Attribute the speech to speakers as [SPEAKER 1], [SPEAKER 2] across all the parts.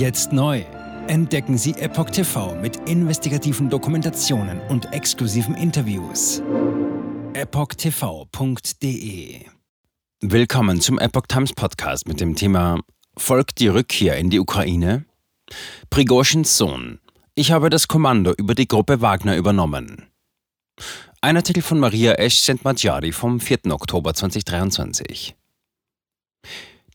[SPEAKER 1] Jetzt neu. Entdecken Sie Epoch TV mit investigativen Dokumentationen und exklusiven Interviews. EpochTV.de Willkommen zum Epoch Times Podcast mit dem Thema Folgt die Rückkehr in die Ukraine? Prigozhins Sohn. Ich habe das Kommando über die Gruppe Wagner übernommen. Ein Artikel von Maria Esch Sentmadjari vom 4. Oktober 2023.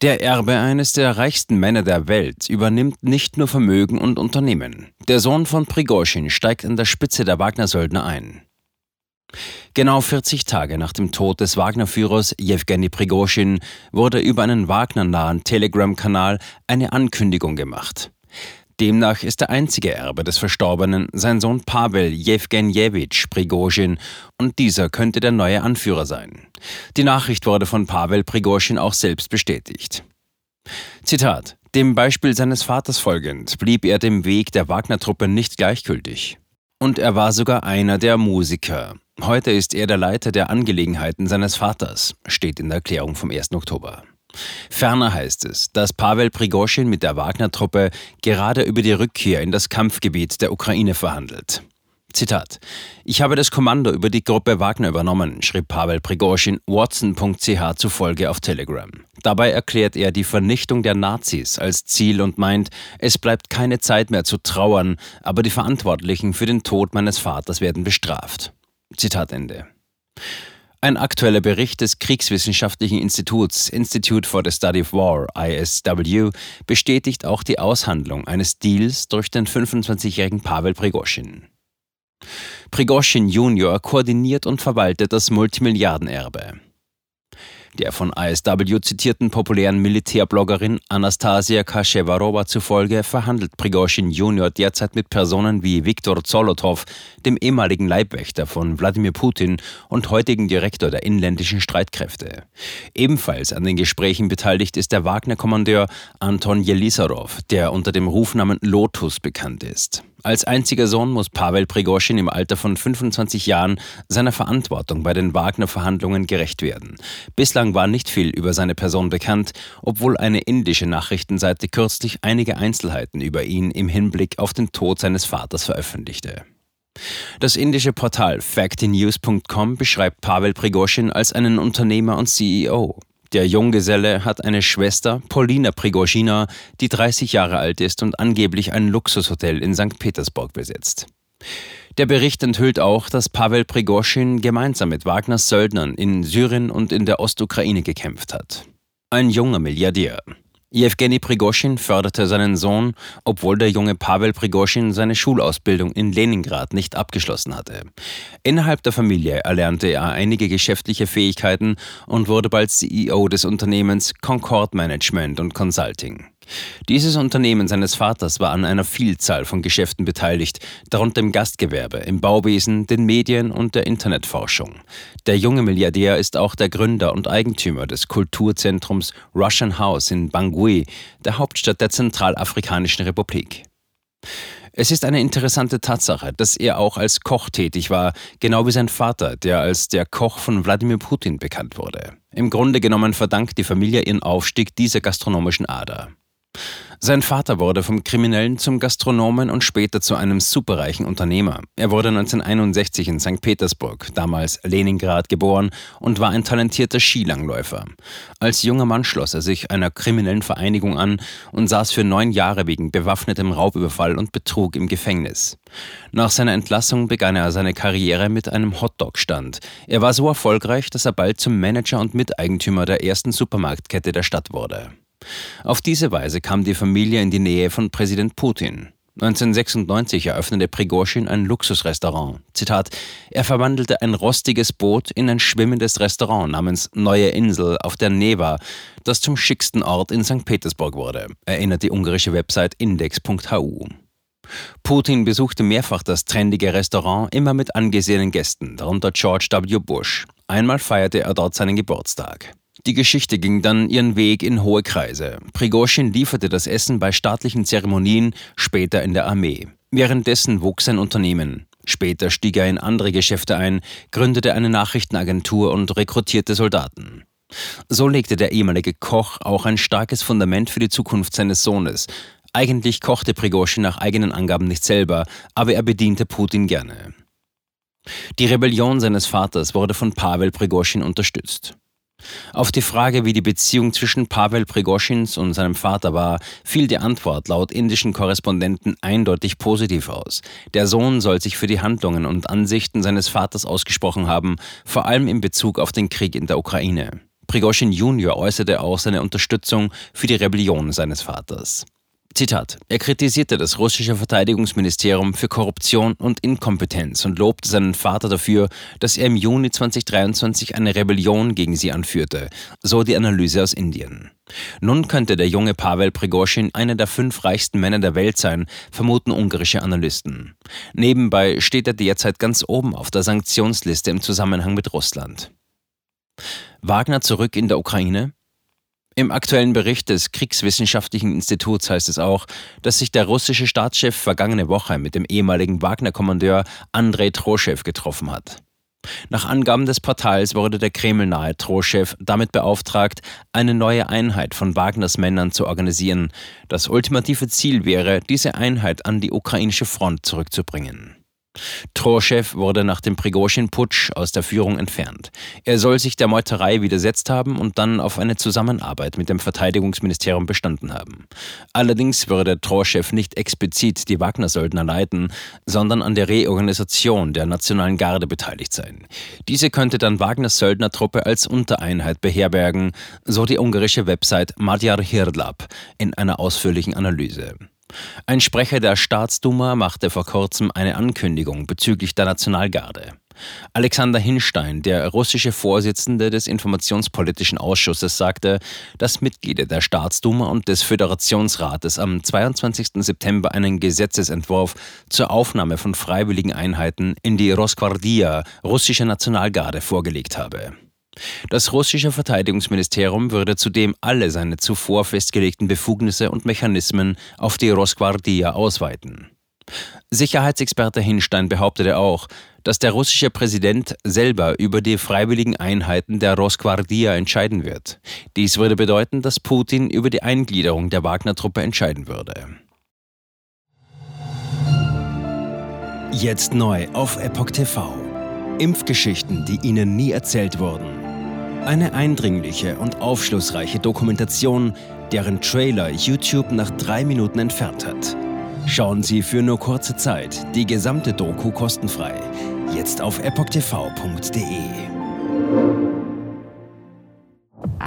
[SPEAKER 1] Der Erbe eines der reichsten Männer der Welt übernimmt nicht nur Vermögen und Unternehmen. Der Sohn von Prigozhin steigt an der Spitze der Wagner-Söldner ein. Genau 40 Tage nach dem Tod des Wagner-Führers Jewgeni Prigozhin wurde über einen Wagner-nahen Telegram-Kanal eine Ankündigung gemacht. Demnach ist der einzige Erbe des Verstorbenen sein Sohn Pavel Jewgenjewitsch Prigozhin und dieser könnte der neue Anführer sein. Die Nachricht wurde von Pavel Prigozhin auch selbst bestätigt. Zitat: Dem Beispiel seines Vaters folgend blieb er dem Weg der Wagner-Truppe nicht gleichgültig. Und er war sogar einer der Musiker. Heute ist er der Leiter der Angelegenheiten seines Vaters, steht in der Erklärung vom 1. Oktober. Ferner heißt es, dass Pavel Prigozhin mit der Wagner-Truppe gerade über die Rückkehr in das Kampfgebiet der Ukraine verhandelt. Zitat: Ich habe das Kommando über die Gruppe Wagner übernommen, schrieb Pavel Prigozhin watson.ch zufolge auf Telegram. Dabei erklärt er die Vernichtung der Nazis als Ziel und meint, es bleibt keine Zeit mehr zu trauern, aber die Verantwortlichen für den Tod meines Vaters werden bestraft. Zitat Ende. Ein aktueller Bericht des Kriegswissenschaftlichen Instituts Institute for the Study of War, ISW, bestätigt auch die Aushandlung eines Deals durch den 25-jährigen Pavel Prigozhin. Prigozhin Jr. koordiniert und verwaltet das Multimilliardenerbe. Der von ISW zitierten populären Militärbloggerin Anastasia Kashevarova zufolge verhandelt Prigozhin Jr. derzeit mit Personen wie Viktor Zolotov, dem ehemaligen Leibwächter von Wladimir Putin und heutigen Direktor der inländischen Streitkräfte. Ebenfalls an den Gesprächen beteiligt ist der Wagner-Kommandeur Anton Jelisarov, der unter dem Rufnamen Lotus bekannt ist. Als einziger Sohn muss Pavel Prigozhin im Alter von 25 Jahren seiner Verantwortung bei den Wagner-Verhandlungen gerecht werden. Bislang war nicht viel über seine Person bekannt, obwohl eine indische Nachrichtenseite kürzlich einige Einzelheiten über ihn im Hinblick auf den Tod seines Vaters veröffentlichte. Das indische Portal factinews.com beschreibt Pavel Prigozhin als einen Unternehmer und CEO. Der Junggeselle hat eine Schwester, Polina Prigozhina, die 30 Jahre alt ist und angeblich ein Luxushotel in St. Petersburg besitzt. Der Bericht enthüllt auch, dass Pavel Prigozhin gemeinsam mit Wagners Söldnern in Syrien und in der Ostukraine gekämpft hat. Ein junger Milliardär. Jewgeni Prigozhin förderte seinen Sohn, obwohl der junge Pavel Prigozhin seine Schulausbildung in Leningrad nicht abgeschlossen hatte. Innerhalb der Familie erlernte er einige geschäftliche Fähigkeiten und wurde bald CEO des Unternehmens Concord Management und Consulting. Dieses Unternehmen seines Vaters war an einer Vielzahl von Geschäften beteiligt, darunter im Gastgewerbe, im Bauwesen, den Medien und der Internetforschung. Der junge Milliardär ist auch der Gründer und Eigentümer des Kulturzentrums Russian House in Bangui, der Hauptstadt der Zentralafrikanischen Republik. Es ist eine interessante Tatsache, dass er auch als Koch tätig war, genau wie sein Vater, der als der Koch von Wladimir Putin bekannt wurde. Im Grunde genommen verdankt die Familie ihren Aufstieg dieser gastronomischen Ader. Sein Vater wurde vom Kriminellen zum Gastronomen und später zu einem superreichen Unternehmer. Er wurde 1961 in St. Petersburg, damals Leningrad, geboren und war ein talentierter Skilangläufer. Als junger Mann schloss er sich einer kriminellen Vereinigung an und saß für neun Jahre wegen bewaffnetem Raubüberfall und Betrug im Gefängnis. Nach seiner Entlassung begann er seine Karriere mit einem Hotdog-Stand. Er war so erfolgreich, dass er bald zum Manager und Miteigentümer der ersten Supermarktkette der Stadt wurde. Auf diese Weise kam die Familie in die Nähe von Präsident Putin. 1996 eröffnete Prigozhin ein Luxusrestaurant. Zitat: Er verwandelte ein rostiges Boot in ein schwimmendes Restaurant namens Neue Insel auf der Neva, das zum schicksten Ort in St. Petersburg wurde, erinnert die ungarische Website index.hu. Putin besuchte mehrfach das trendige Restaurant, immer mit angesehenen Gästen, darunter George W. Bush. Einmal feierte er dort seinen Geburtstag. Die Geschichte ging dann ihren Weg in hohe Kreise. Prigozhin lieferte das Essen bei staatlichen Zeremonien, später in der Armee. Währenddessen wuchs sein Unternehmen. Später stieg er in andere Geschäfte ein, gründete eine Nachrichtenagentur und rekrutierte Soldaten. So legte der ehemalige Koch auch ein starkes Fundament für die Zukunft seines Sohnes. Eigentlich kochte Prigozhin nach eigenen Angaben nicht selber, aber er bediente Putin gerne. Die Rebellion seines Vaters wurde von Pavel Prigozhin unterstützt. Auf die Frage, wie die Beziehung zwischen Pavel Prigoschins und seinem Vater war, fiel die Antwort laut indischen Korrespondenten eindeutig positiv aus. Der Sohn soll sich für die Handlungen und Ansichten seines Vaters ausgesprochen haben, vor allem in Bezug auf den Krieg in der Ukraine. Prigoschin Junior äußerte auch seine Unterstützung für die Rebellion seines Vaters. Zitat. Er kritisierte das russische Verteidigungsministerium für Korruption und Inkompetenz und lobte seinen Vater dafür, dass er im Juni 2023 eine Rebellion gegen sie anführte, so die Analyse aus Indien. Nun könnte der junge Pavel Prigozhin einer der fünf reichsten Männer der Welt sein, vermuten ungarische Analysten. Nebenbei steht er derzeit ganz oben auf der Sanktionsliste im Zusammenhang mit Russland. Wagner zurück in der Ukraine? Im aktuellen Bericht des Kriegswissenschaftlichen Instituts heißt es auch, dass sich der russische Staatschef vergangene Woche mit dem ehemaligen Wagner-Kommandeur Andrei Troschew getroffen hat. Nach Angaben des Portals wurde der Kreml-nahe Troschew damit beauftragt, eine neue Einheit von Wagners Männern zu organisieren. Das ultimative Ziel wäre, diese Einheit an die ukrainische Front zurückzubringen. Troschew wurde nach dem Prigozhin-Putsch aus der Führung entfernt. Er soll sich der Meuterei widersetzt haben und dann auf eine Zusammenarbeit mit dem Verteidigungsministerium bestanden haben. Allerdings würde Troschew nicht explizit die Wagner-Söldner leiten, sondern an der Reorganisation der Nationalen Garde beteiligt sein. Diese könnte dann Wagners Söldnertruppe als Untereinheit beherbergen, so die ungarische Website Magyar Hirdlap in einer ausführlichen Analyse. Ein Sprecher der Staatsduma machte vor kurzem eine Ankündigung bezüglich der Nationalgarde. Alexander Hinstein, der russische Vorsitzende des Informationspolitischen Ausschusses, sagte, dass Mitglieder der Staatsduma und des Föderationsrates am 22. September einen Gesetzesentwurf zur Aufnahme von freiwilligen Einheiten in die Rosgvardia, russische Nationalgarde, vorgelegt habe. Das russische Verteidigungsministerium würde zudem alle seine zuvor festgelegten Befugnisse und Mechanismen auf die Rosgvardia ausweiten. Sicherheitsexperte Hinstein behauptete auch, dass der russische Präsident selber über die freiwilligen Einheiten der Rosgvardia entscheiden wird. Dies würde bedeuten, dass Putin über die Eingliederung der Wagner-Truppe entscheiden würde.
[SPEAKER 2] Jetzt neu auf Epoch TV. Impfgeschichten, die Ihnen nie erzählt wurden. Eine eindringliche und aufschlussreiche Dokumentation, deren Trailer YouTube nach drei Minuten entfernt hat. Schauen Sie für nur kurze Zeit die gesamte Doku kostenfrei. Jetzt auf epochtv.de.